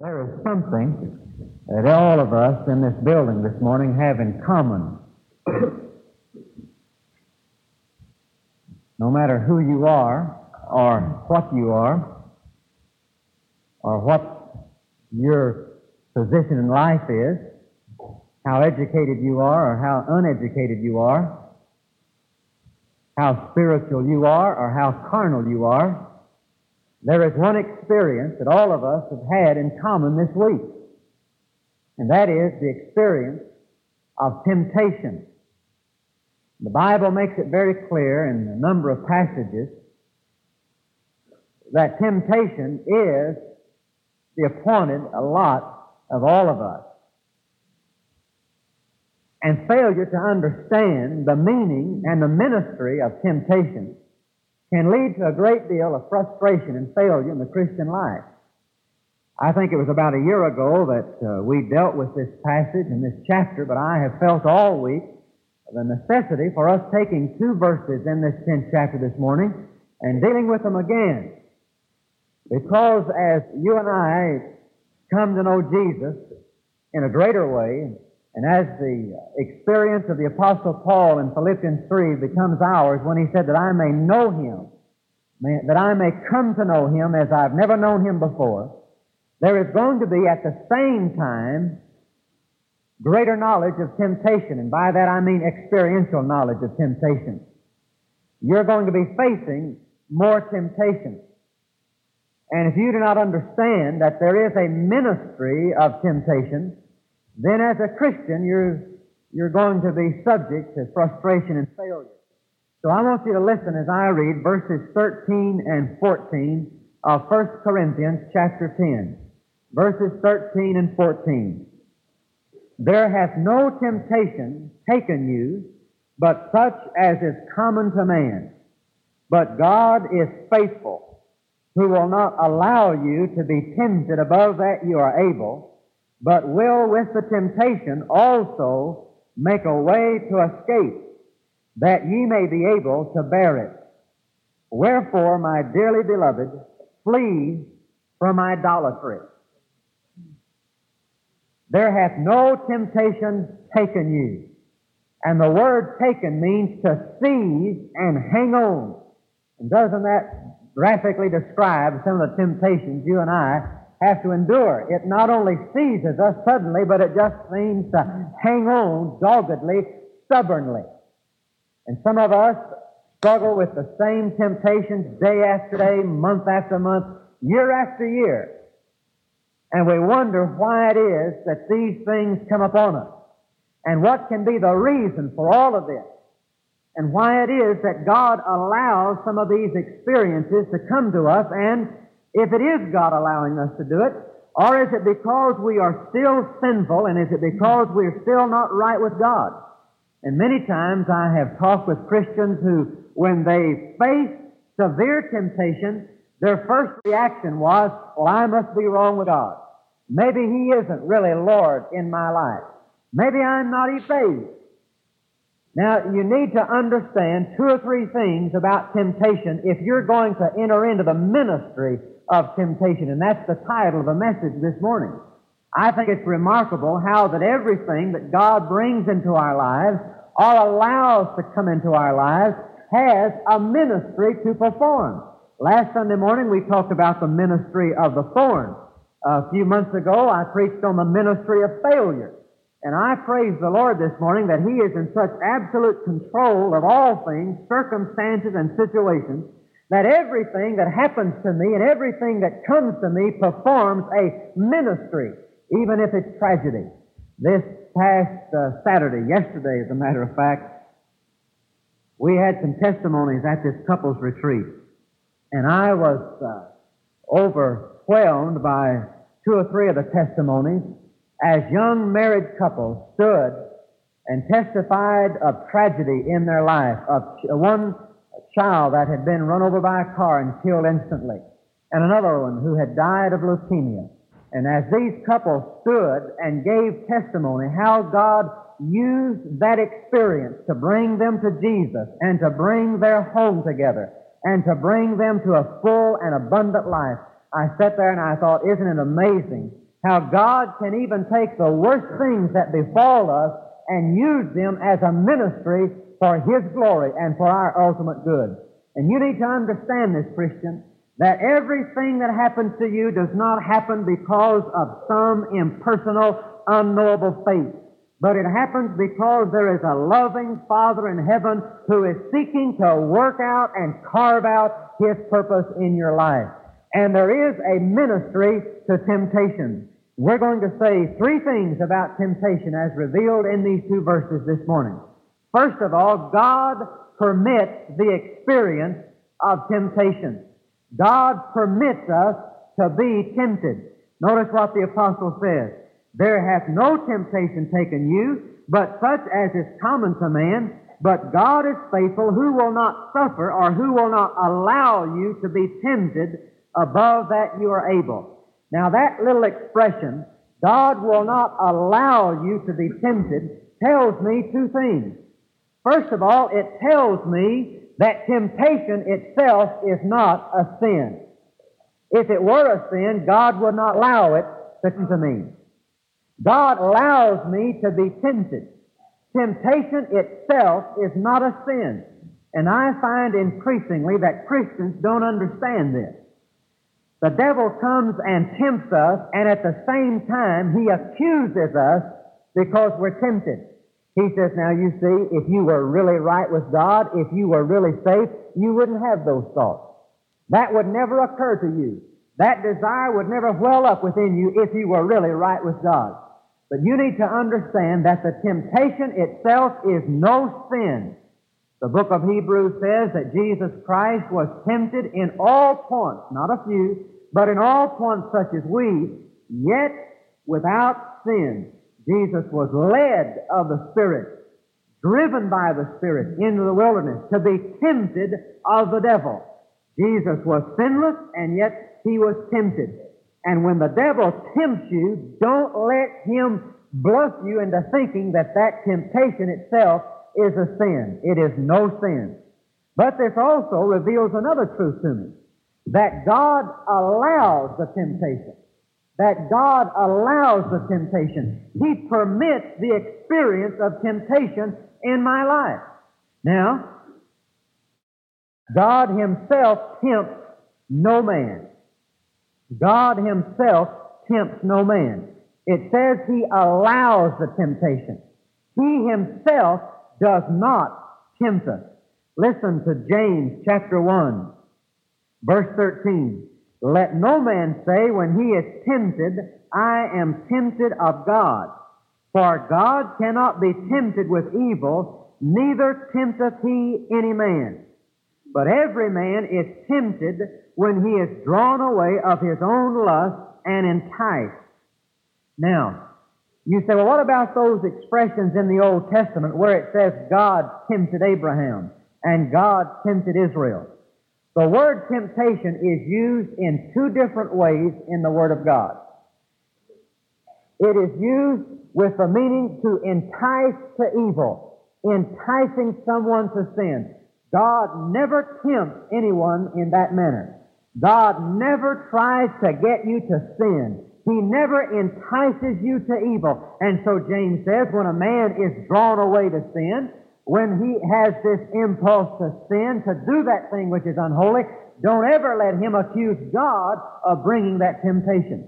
There is something that all of us in this building this morning have in common. no matter who you are, or what you are, or what your position in life is, how educated you are or how uneducated you are, how spiritual you are or how carnal you are, there is one experience that all of us have had in common this week. And that is the experience of temptation. The Bible makes it very clear in a number of passages that temptation is the appointed lot of all of us. And failure to understand the meaning and the ministry of temptation can lead to a great deal of frustration and failure in the Christian life. I think it was about a year ago that uh, we dealt with this passage and this chapter, but I have felt all week the necessity for us taking two verses in this 10th chapter this morning and dealing with them again. Because as you and I come to know Jesus in a greater way, and as the experience of the Apostle Paul in Philippians 3 becomes ours when he said that I may know him, may, that I may come to know him as I've never known him before, there is going to be at the same time greater knowledge of temptation. And by that I mean experiential knowledge of temptation. You're going to be facing more temptation. And if you do not understand that there is a ministry of temptation, then as a Christian, you're, you're going to be subject to frustration and failure. So I want you to listen as I read verses 13 and 14 of 1 Corinthians chapter 10. Verses 13 and 14. There hath no temptation taken you, but such as is common to man. But God is faithful, who will not allow you to be tempted above that you are able, but will with the temptation also make a way to escape, that ye may be able to bear it. Wherefore, my dearly beloved, flee from idolatry. There hath no temptation taken you. And the word taken means to seize and hang on. And doesn't that graphically describe some of the temptations you and I have to endure. It not only seizes us suddenly, but it just seems to hang on doggedly, stubbornly. And some of us struggle with the same temptations day after day, month after month, year after year. And we wonder why it is that these things come upon us. And what can be the reason for all of this? And why it is that God allows some of these experiences to come to us and if it is God allowing us to do it, or is it because we are still sinful and is it because we're still not right with God? And many times I have talked with Christians who, when they face severe temptation, their first reaction was, well, I must be wrong with God. Maybe He isn't really Lord in my life. Maybe I'm not faith." Now, you need to understand two or three things about temptation if you're going to enter into the ministry of temptation. And that's the title of the message this morning. I think it's remarkable how that everything that God brings into our lives or allows to come into our lives has a ministry to perform. Last Sunday morning we talked about the ministry of the thorn. A few months ago I preached on the ministry of failure. And I praise the Lord this morning that He is in such absolute control of all things, circumstances, and situations that everything that happens to me and everything that comes to me performs a ministry, even if it's tragedy. This past uh, Saturday, yesterday as a matter of fact, we had some testimonies at this couple's retreat. And I was uh, overwhelmed by two or three of the testimonies as young married couples stood and testified of tragedy in their life, of one child that had been run over by a car and killed instantly, and another one who had died of leukemia. And as these couples stood and gave testimony how God used that experience to bring them to Jesus and to bring their home together and to bring them to a full and abundant life, I sat there and I thought, isn't it amazing How God can even take the worst things that befall us and use them as a ministry for His glory and for our ultimate good. And you need to understand this, Christian, that everything that happens to you does not happen because of some impersonal, unknowable fate. But it happens because there is a loving Father in heaven who is seeking to work out and carve out His purpose in your life. And there is a ministry to temptation. We're going to say three things about temptation as revealed in these two verses this morning. First of all, God permits the experience of temptation. God permits us to be tempted. Notice what the apostle says. There hath no temptation taken you, but such as is common to man. But God is faithful, who will not suffer or who will not allow you to be tempted above that you are able. Now that little expression, God will not allow you to be tempted, tells me two things. First of all, it tells me that temptation itself is not a sin. If it were a sin, God would not allow it to me. God allows me to be tempted. Temptation itself is not a sin. And I find increasingly that Christians don't understand this. The devil comes and tempts us, and at the same time, he accuses us because we're tempted. He says, Now you see, if you were really right with God, if you were really safe, you wouldn't have those thoughts. That would never occur to you. That desire would never well up within you if you were really right with God. But you need to understand that the temptation itself is no sin. The book of Hebrews says that Jesus Christ was tempted in all points, not a few, but in all points such as we, yet without sin. Jesus was led of the Spirit, driven by the Spirit into the wilderness to be tempted of the devil. Jesus was sinless and yet he was tempted. And when the devil tempts you, don't let him bluff you into thinking that that temptation itself is a sin. It is no sin. But this also reveals another truth to me that God allows the temptation. That God allows the temptation. He permits the experience of temptation in my life. Now, God Himself tempts no man. God Himself tempts no man. It says He allows the temptation. He Himself does not tempt us. Listen to James chapter 1, verse 13. Let no man say when he is tempted, I am tempted of God. For God cannot be tempted with evil, neither tempteth he any man. But every man is tempted when he is drawn away of his own lust and enticed. Now, you say, well, what about those expressions in the Old Testament where it says God tempted Abraham and God tempted Israel? The word temptation is used in two different ways in the Word of God. It is used with the meaning to entice to evil, enticing someone to sin. God never tempts anyone in that manner. God never tries to get you to sin. He never entices you to evil. And so James says when a man is drawn away to sin, when he has this impulse to sin, to do that thing which is unholy, don't ever let him accuse God of bringing that temptation.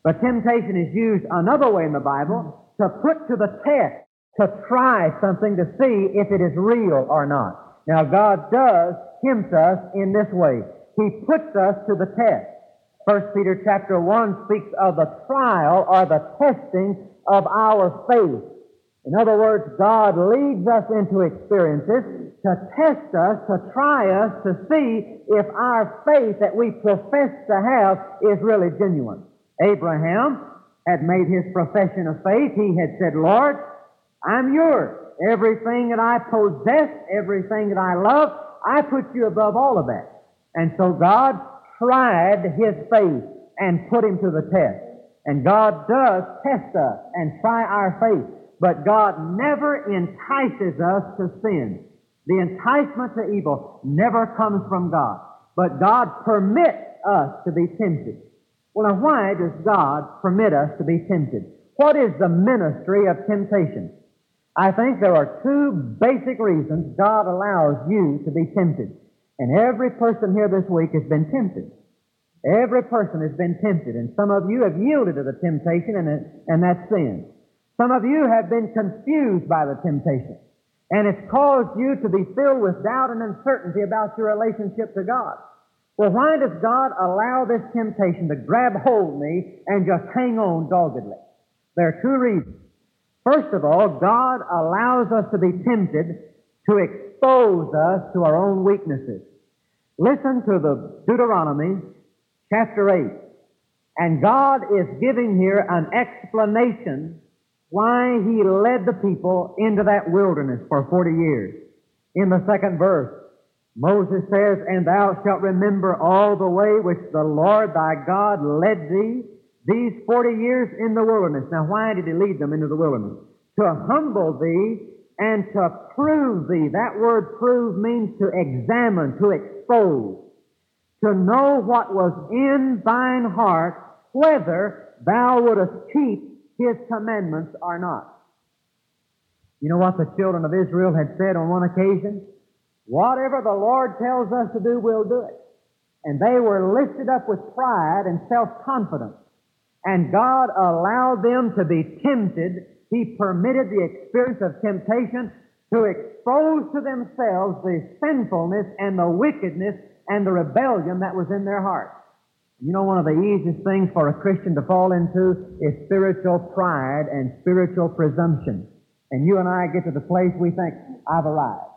But temptation is used another way in the Bible to put to the test, to try something to see if it is real or not. Now God does tempt us in this way. He puts us to the test. First Peter chapter 1 speaks of the trial or the testing of our faith. In other words, God leads us into experiences to test us, to try us, to see if our faith that we profess to have is really genuine. Abraham had made his profession of faith. He had said, Lord, I'm yours. Everything that I possess, everything that I love, I put you above all of that. And so God tried his faith and put him to the test. And God does test us and try our faith. But God never entices us to sin. The enticement to evil never comes from God. But God permits us to be tempted. Well, now why does God permit us to be tempted? What is the ministry of temptation? I think there are two basic reasons God allows you to be tempted. And every person here this week has been tempted. Every person has been tempted, and some of you have yielded to the temptation, and, and that's sin. Some of you have been confused by the temptation, and it's caused you to be filled with doubt and uncertainty about your relationship to God. Well, why does God allow this temptation to grab hold of me and just hang on doggedly? There are two reasons. First of all, God allows us to be tempted to expose us to our own weaknesses. Listen to the Deuteronomy chapter 8. And God is giving here an explanation why He led the people into that wilderness for 40 years. In the second verse, Moses says, And thou shalt remember all the way which the Lord thy God led thee these 40 years in the wilderness. Now, why did He lead them into the wilderness? To humble thee and to prove thee. That word prove means to examine, to expose to know what was in thine heart, whether thou wouldst keep his commandments are not. You know what the children of Israel had said on one occasion? Whatever the Lord tells us to do, we'll do it. And they were lifted up with pride and self-confidence. And God allowed them to be tempted. He permitted the experience of temptation to expose to themselves the sinfulness and the wickedness and the rebellion that was in their hearts. You know, one of the easiest things for a Christian to fall into is spiritual pride and spiritual presumption. And you and I get to the place we think, I've arrived.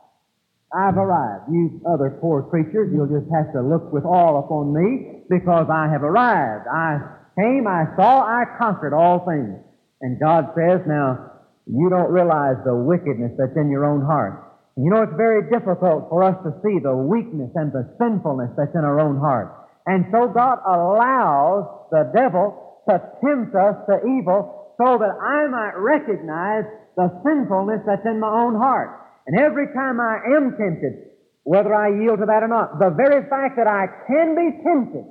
I've arrived. You other poor creatures, you'll just have to look with awe upon me because I have arrived. I came, I saw, I conquered all things. And God says, now, you don't realize the wickedness that's in your own heart. You know, it's very difficult for us to see the weakness and the sinfulness that's in our own heart. And so God allows the devil to tempt us to evil so that I might recognize the sinfulness that's in my own heart. And every time I am tempted, whether I yield to that or not, the very fact that I can be tempted,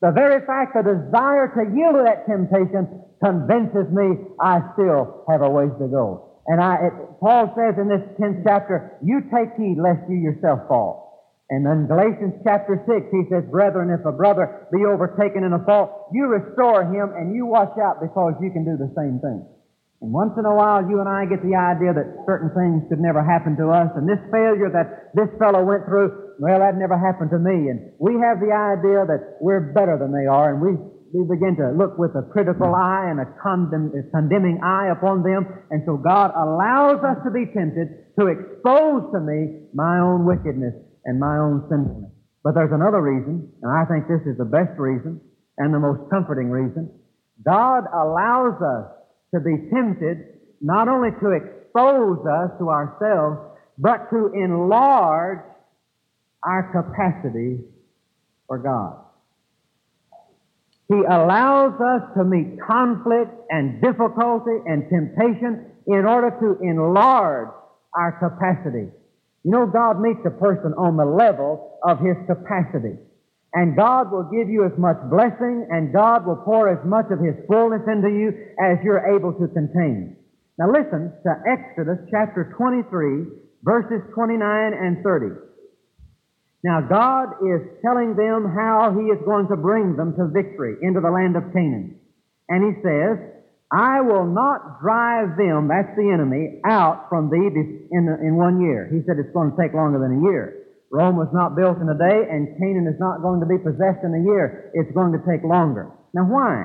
the very fact, the desire to yield to that temptation convinces me I still have a ways to go. And I, it, Paul says in this 10th chapter, you take heed lest you yourself fall. And in Galatians chapter 6, he says, Brethren, if a brother be overtaken in a fault, you restore him and you watch out because you can do the same thing. And once in a while, you and I get the idea that certain things could never happen to us, and this failure that this fellow went through, well, that never happened to me. And we have the idea that we're better than they are, and we we begin to look with a critical eye and a, condemn, a condemning eye upon them. And so God allows us to be tempted to expose to me my own wickedness and my own sinfulness. But there's another reason, and I think this is the best reason and the most comforting reason. God allows us to be tempted not only to expose us to ourselves, but to enlarge our capacity for God. He allows us to meet conflict and difficulty and temptation in order to enlarge our capacity. You know, God meets a person on the level of his capacity. And God will give you as much blessing and God will pour as much of his fullness into you as you're able to contain. Now listen to Exodus chapter 23, verses 29 and 30. Now God is telling them how He is going to bring them to victory into the land of Canaan. And He says, I will not drive them, that's the enemy, out from thee in, in one year. He said it's going to take longer than a year. Rome was not built in a day, and Canaan is not going to be possessed in a year. It's going to take longer. Now why?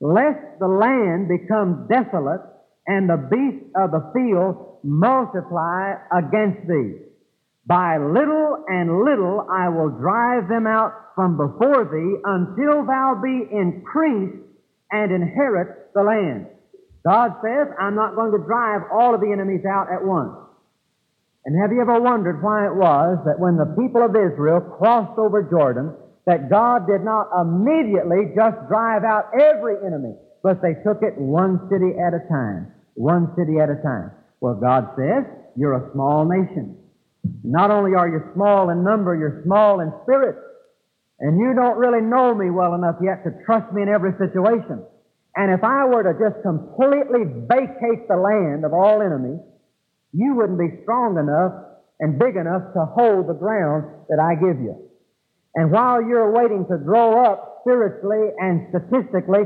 Lest the land become desolate and the beasts of the field multiply against thee. By little and little I will drive them out from before thee until thou be increased and inherit the land. God says, I'm not going to drive all of the enemies out at once. And have you ever wondered why it was that when the people of Israel crossed over Jordan, that God did not immediately just drive out every enemy, but they took it one city at a time, one city at a time. Well, God says, you're a small nation. Not only are you small in number, you're small in spirit. And you don't really know me well enough yet to trust me in every situation. And if I were to just completely vacate the land of all enemies, you wouldn't be strong enough and big enough to hold the ground that I give you. And while you're waiting to grow up spiritually and statistically,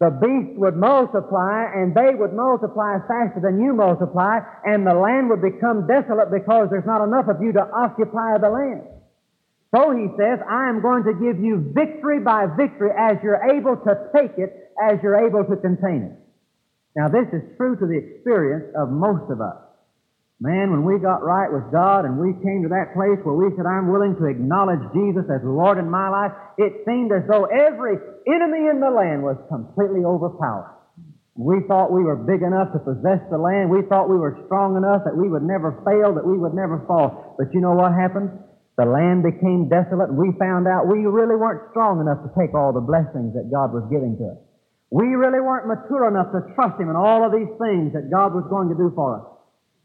the beast would multiply and they would multiply faster than you multiply and the land would become desolate because there's not enough of you to occupy the land. So he says, I am going to give you victory by victory as you're able to take it, as you're able to contain it. Now this is true to the experience of most of us. Man, when we got right with God and we came to that place where we said, I'm willing to acknowledge Jesus as Lord in my life, it seemed as though every enemy in the land was completely overpowered. We thought we were big enough to possess the land. We thought we were strong enough that we would never fail, that we would never fall. But you know what happened? The land became desolate we found out we really weren't strong enough to take all the blessings that God was giving to us. We really weren't mature enough to trust Him in all of these things that God was going to do for us.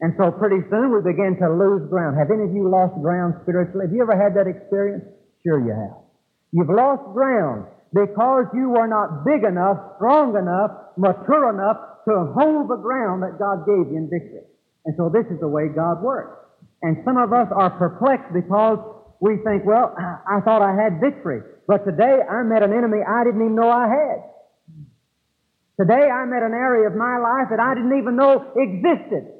And so pretty soon we began to lose ground. Have any of you lost ground spiritually? Have you ever had that experience? Sure you have. You've lost ground because you were not big enough, strong enough, mature enough to hold the ground that God gave you in victory. And so this is the way God works. And some of us are perplexed because we think, well, I thought I had victory. But today I met an enemy I didn't even know I had. Today I met an area of my life that I didn't even know existed.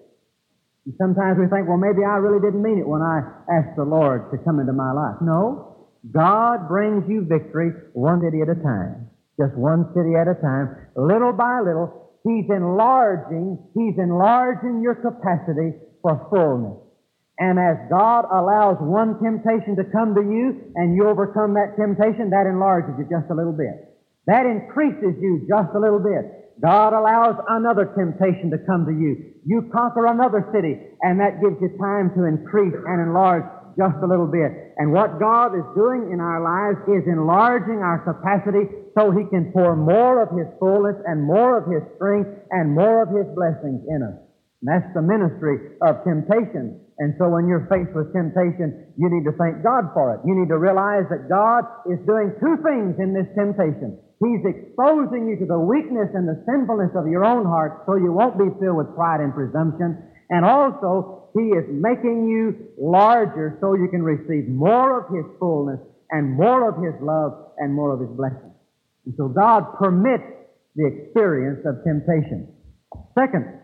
And sometimes we think, well, maybe I really didn't mean it when I asked the Lord to come into my life. No. God brings you victory one city at a time. Just one city at a time. Little by little, He's enlarging, He's enlarging your capacity for fullness. And as God allows one temptation to come to you and you overcome that temptation, that enlarges you just a little bit. That increases you just a little bit. God allows another temptation to come to you. You conquer another city, and that gives you time to increase and enlarge just a little bit. And what God is doing in our lives is enlarging our capacity so He can pour more of His fullness and more of His strength and more of His blessings in us. And that's the ministry of temptation. And so when you're faced with temptation, you need to thank God for it. You need to realize that God is doing two things in this temptation. He's exposing you to the weakness and the sinfulness of your own heart so you won't be filled with pride and presumption. And also, He is making you larger so you can receive more of His fullness and more of His love and more of His blessing. And so God permits the experience of temptation. Second,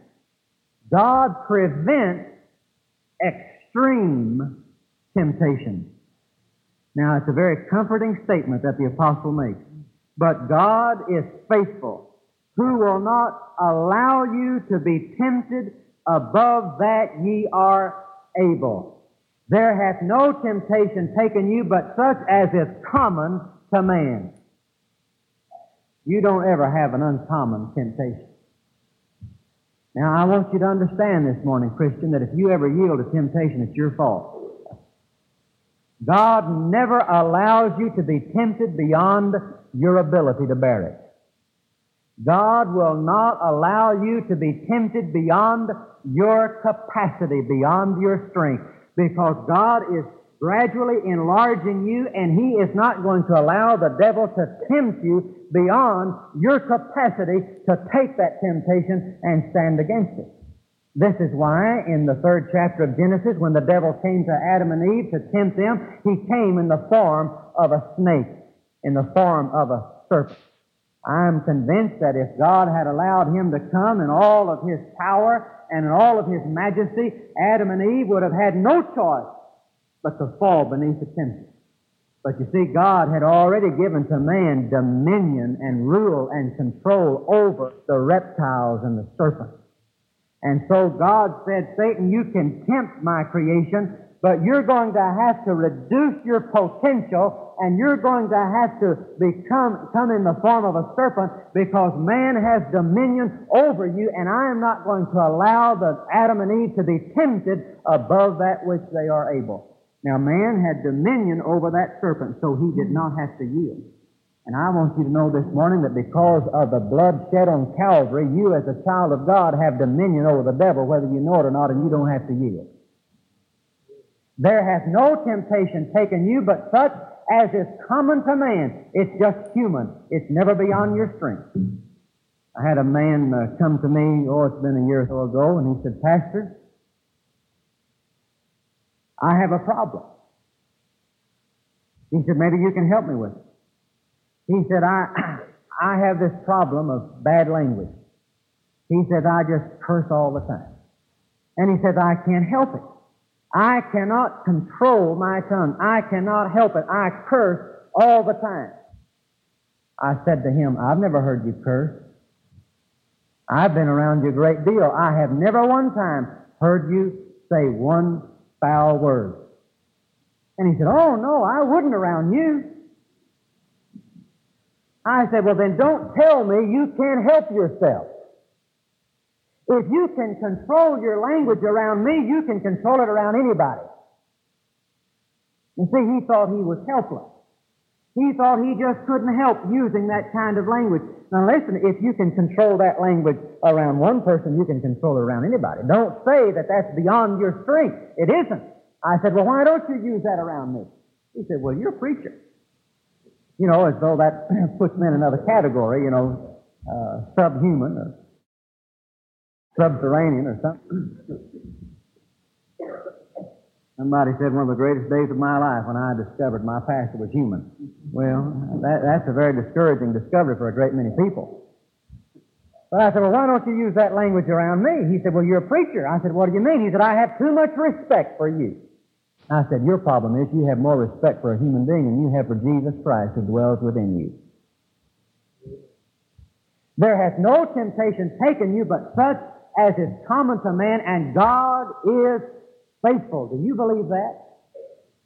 God prevents extreme temptation. Now, it's a very comforting statement that the apostle makes. But God is faithful, who will not allow you to be tempted above that ye are able. There hath no temptation taken you but such as is common to man. You don't ever have an uncommon temptation. Now, I want you to understand this morning, Christian, that if you ever yield to temptation, it's your fault. God never allows you to be tempted beyond your ability to bear it. God will not allow you to be tempted beyond your capacity, beyond your strength, because God is gradually enlarging you and He is not going to allow the devil to tempt you beyond your capacity to take that temptation and stand against it. This is why in the third chapter of Genesis, when the devil came to Adam and Eve to tempt them, he came in the form of a snake in the form of a serpent. I'm convinced that if God had allowed him to come in all of his power and in all of his majesty, Adam and Eve would have had no choice but to fall beneath the temptation. But you see, God had already given to man dominion and rule and control over the reptiles and the serpents. And so God said, Satan, you can tempt my creation, but you're going to have to reduce your potential and you're going to have to become come in the form of a serpent because man has dominion over you and I am not going to allow the Adam and Eve to be tempted above that which they are able. Now man had dominion over that serpent, so he did not have to yield. And I want you to know this morning that because of the blood shed on Calvary, you as a child of God have dominion over the devil, whether you know it or not, and you don't have to yield. There hath no temptation taken you but such as is common to man. It's just human. It's never beyond your strength. I had a man uh, come to me, oh, it's been a year or so ago, and he said, Pastor, I have a problem. He said, maybe you can help me with it. He said, I, I have this problem of bad language. He says, I just curse all the time. And he says, I can't help it. I cannot control my tongue. I cannot help it. I curse all the time. I said to him, I've never heard you curse. I've been around you a great deal. I have never one time heard you say one foul word. And he said, Oh, no, I wouldn't around you. I said, Well, then don't tell me you can't help yourself. If you can control your language around me, you can control it around anybody. You see, he thought he was helpless. He thought he just couldn't help using that kind of language. Now listen, if you can control that language around one person, you can control it around anybody. Don't say that that's beyond your strength. It isn't. I said, well, why don't you use that around me? He said, well, you're a preacher. You know, as though that puts me in another category, you know, uh, subhuman or subterranean or something. Somebody said one of the greatest days of my life when I discovered my pastor was human. Well, that, that's a very discouraging discovery for a great many people. But I said, well, why don't you use that language around me? He said, well, you're a preacher. I said, what do you mean? He said, I have too much respect for you. I said, your problem is you have more respect for a human being than you have for Jesus Christ who dwells within you. There hath no temptation taken you but such as is common to man, and God is faithful. Do you believe that?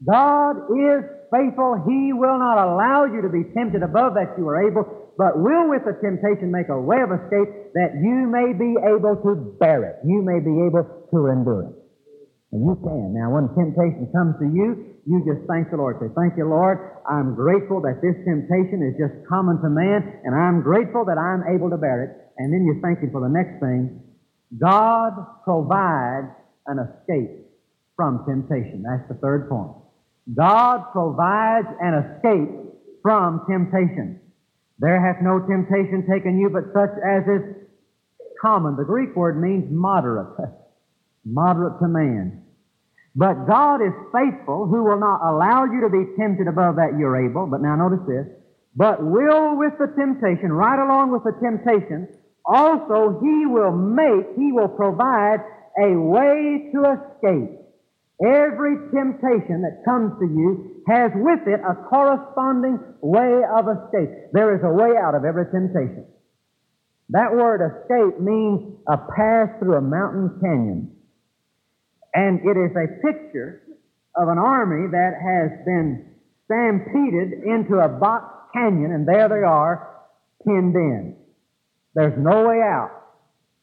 God is faithful. He will not allow you to be tempted above that you are able, but will with the temptation make a way of escape that you may be able to bear it. You may be able to endure it. And you can. Now, when temptation comes to you, you just thank the Lord. Say, Thank you, Lord. I'm grateful that this temptation is just common to man, and I'm grateful that I'm able to bear it. And then you thank Him for the next thing. God provides an escape from temptation. That's the third point. God provides an escape from temptation. There hath no temptation taken you but such as is common. The Greek word means moderate, moderate to man. But God is faithful, who will not allow you to be tempted above that you're able. But now notice this. But will with the temptation, right along with the temptation, also He will make, He will provide a way to escape. Every temptation that comes to you has with it a corresponding way of escape. There is a way out of every temptation. That word escape means a pass through a mountain canyon. And it is a picture of an army that has been stampeded into a box canyon, and there they are, pinned in. There's no way out.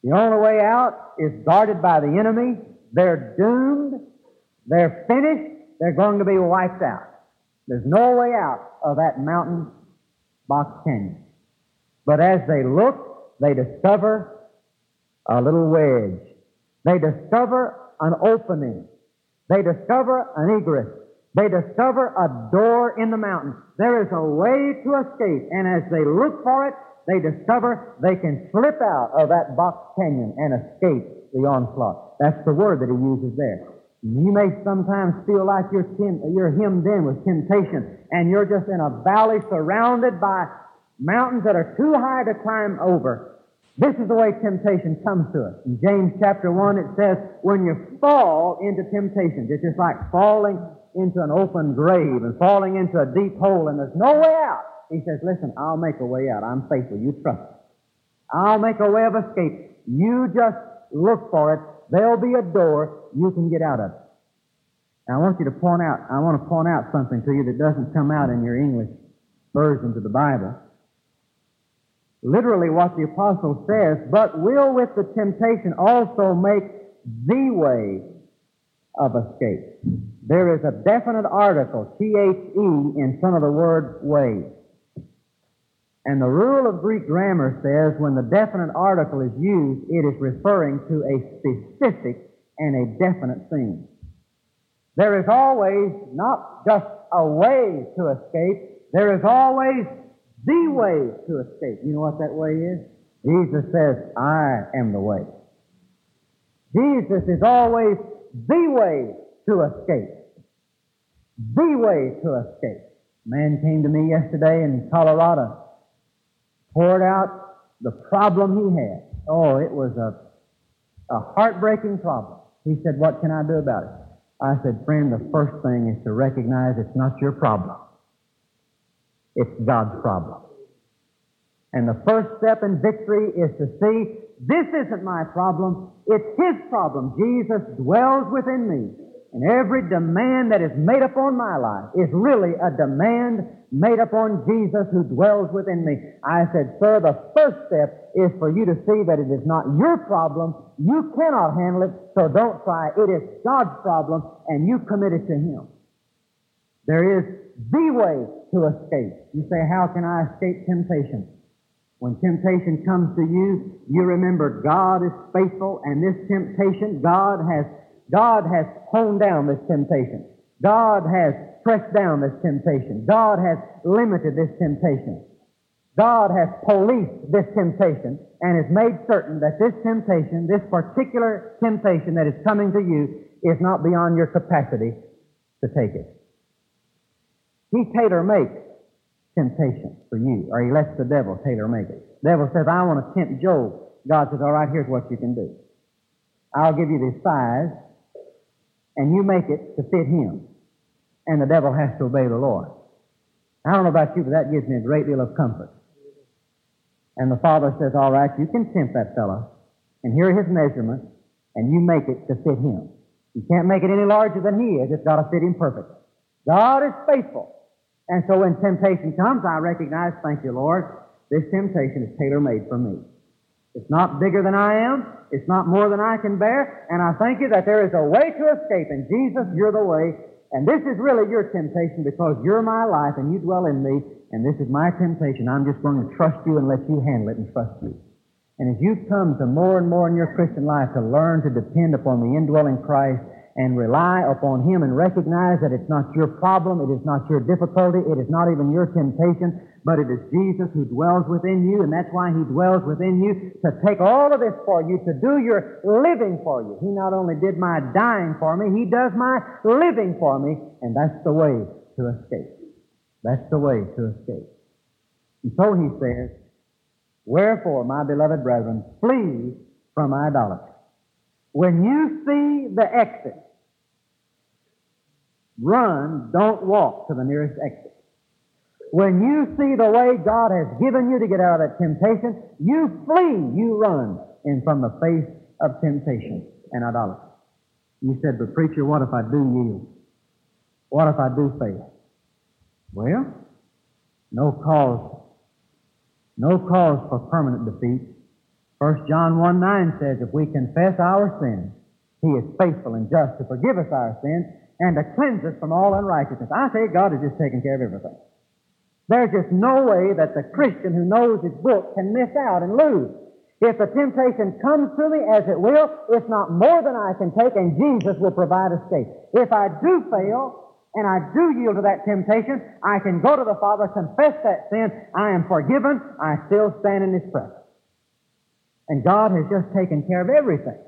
The only way out is guarded by the enemy. They're doomed. They're finished. They're going to be wiped out. There's no way out of that mountain box canyon. But as they look, they discover a little wedge. They discover an opening. They discover an egress. They discover a door in the mountain. There is a way to escape. And as they look for it, they discover they can slip out of that box canyon and escape the onslaught. That's the word that he uses there. You may sometimes feel like you're, tim- you're hemmed in with temptation and you're just in a valley surrounded by mountains that are too high to climb over. This is the way temptation comes to us. In James chapter 1, it says, when you fall into temptation, it's just like falling into an open grave and falling into a deep hole and there's no way out. He says, Listen, I'll make a way out. I'm faithful. You trust me. I'll make a way of escape. You just look for it. There'll be a door. You can get out of. Now, I want you to point out, I want to point out something to you that doesn't come out in your English versions of the Bible. Literally, what the apostle says, but will with the temptation also make the way of escape. There is a definite article, T-H-E, in front of the word way. And the rule of Greek grammar says when the definite article is used, it is referring to a specific and a definite thing. There is always not just a way to escape. There is always the way to escape. You know what that way is? Jesus says, I am the way. Jesus is always the way to escape. The way to escape. A man came to me yesterday in Colorado, poured out the problem he had. Oh, it was a, a heartbreaking problem. He said, What can I do about it? I said, Friend, the first thing is to recognize it's not your problem. It's God's problem. And the first step in victory is to see this isn't my problem, it's His problem. Jesus dwells within me. And every demand that is made upon my life is really a demand made upon Jesus who dwells within me. I said, Sir, the first step is for you to see that it is not your problem. You cannot handle it, so don't try. It is God's problem, and you commit it to Him. There is the way to escape. You say, How can I escape temptation? When temptation comes to you, you remember God is faithful, and this temptation, God has, God has honed down this temptation. God has pressed down this temptation. God has limited this temptation. God has policed this temptation and has made certain that this temptation, this particular temptation that is coming to you, is not beyond your capacity to take it. He tailor makes temptation for you, or he lets the devil tailor make it. The devil says, I want to tempt Job. God says, all right, here's what you can do. I'll give you the size, and you make it to fit him. And the devil has to obey the Lord. I don't know about you, but that gives me a great deal of comfort. And the father says, all right, you can tempt that fellow, and here are his measurements, and you make it to fit him. You can't make it any larger than he is. It's got to fit him perfectly. God is faithful. And so when temptation comes, I recognize, thank you, Lord, this temptation is tailor made for me. It's not bigger than I am. It's not more than I can bear. And I thank you that there is a way to escape. And Jesus, you're the way. And this is really your temptation because you're my life and you dwell in me. And this is my temptation. I'm just going to trust you and let you handle it and trust you. And as you come to more and more in your Christian life to learn to depend upon the indwelling Christ, and rely upon Him and recognize that it's not your problem, it is not your difficulty, it is not even your temptation, but it is Jesus who dwells within you, and that's why He dwells within you to take all of this for you, to do your living for you. He not only did my dying for me, He does my living for me, and that's the way to escape. That's the way to escape. And so He says, Wherefore, my beloved brethren, flee from idolatry. When you see the exit, run, don't walk to the nearest exit. When you see the way God has given you to get out of that temptation, you flee, you run in from the face of temptation and idolatry. You said, but preacher, what if I do yield? What if I do fail? Well, no cause, no cause for permanent defeat. 1 John 1 9 says, If we confess our sins, He is faithful and just to forgive us our sins and to cleanse us from all unrighteousness. I say God has just taken care of everything. There's just no way that the Christian who knows his book can miss out and lose. If the temptation comes to me as it will, it's not more than I can take, and Jesus will provide escape. If I do fail, and I do yield to that temptation, I can go to the Father, confess that sin, I am forgiven, I still stand in His presence. And God has just taken care of everything.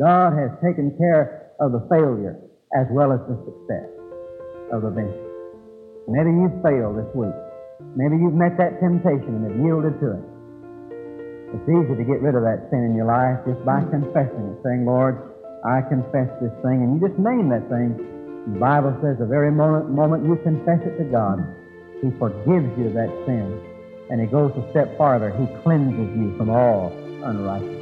God has taken care of the failure as well as the success of the venture. Maybe you've failed this week. Maybe you've met that temptation and have yielded to it. It's easy to get rid of that sin in your life just by confessing it, saying, Lord, I confess this thing. And you just name that thing. The Bible says the very moment, moment you confess it to God, He forgives you that sin and he goes a step farther. He cleanses you from all unrighteousness.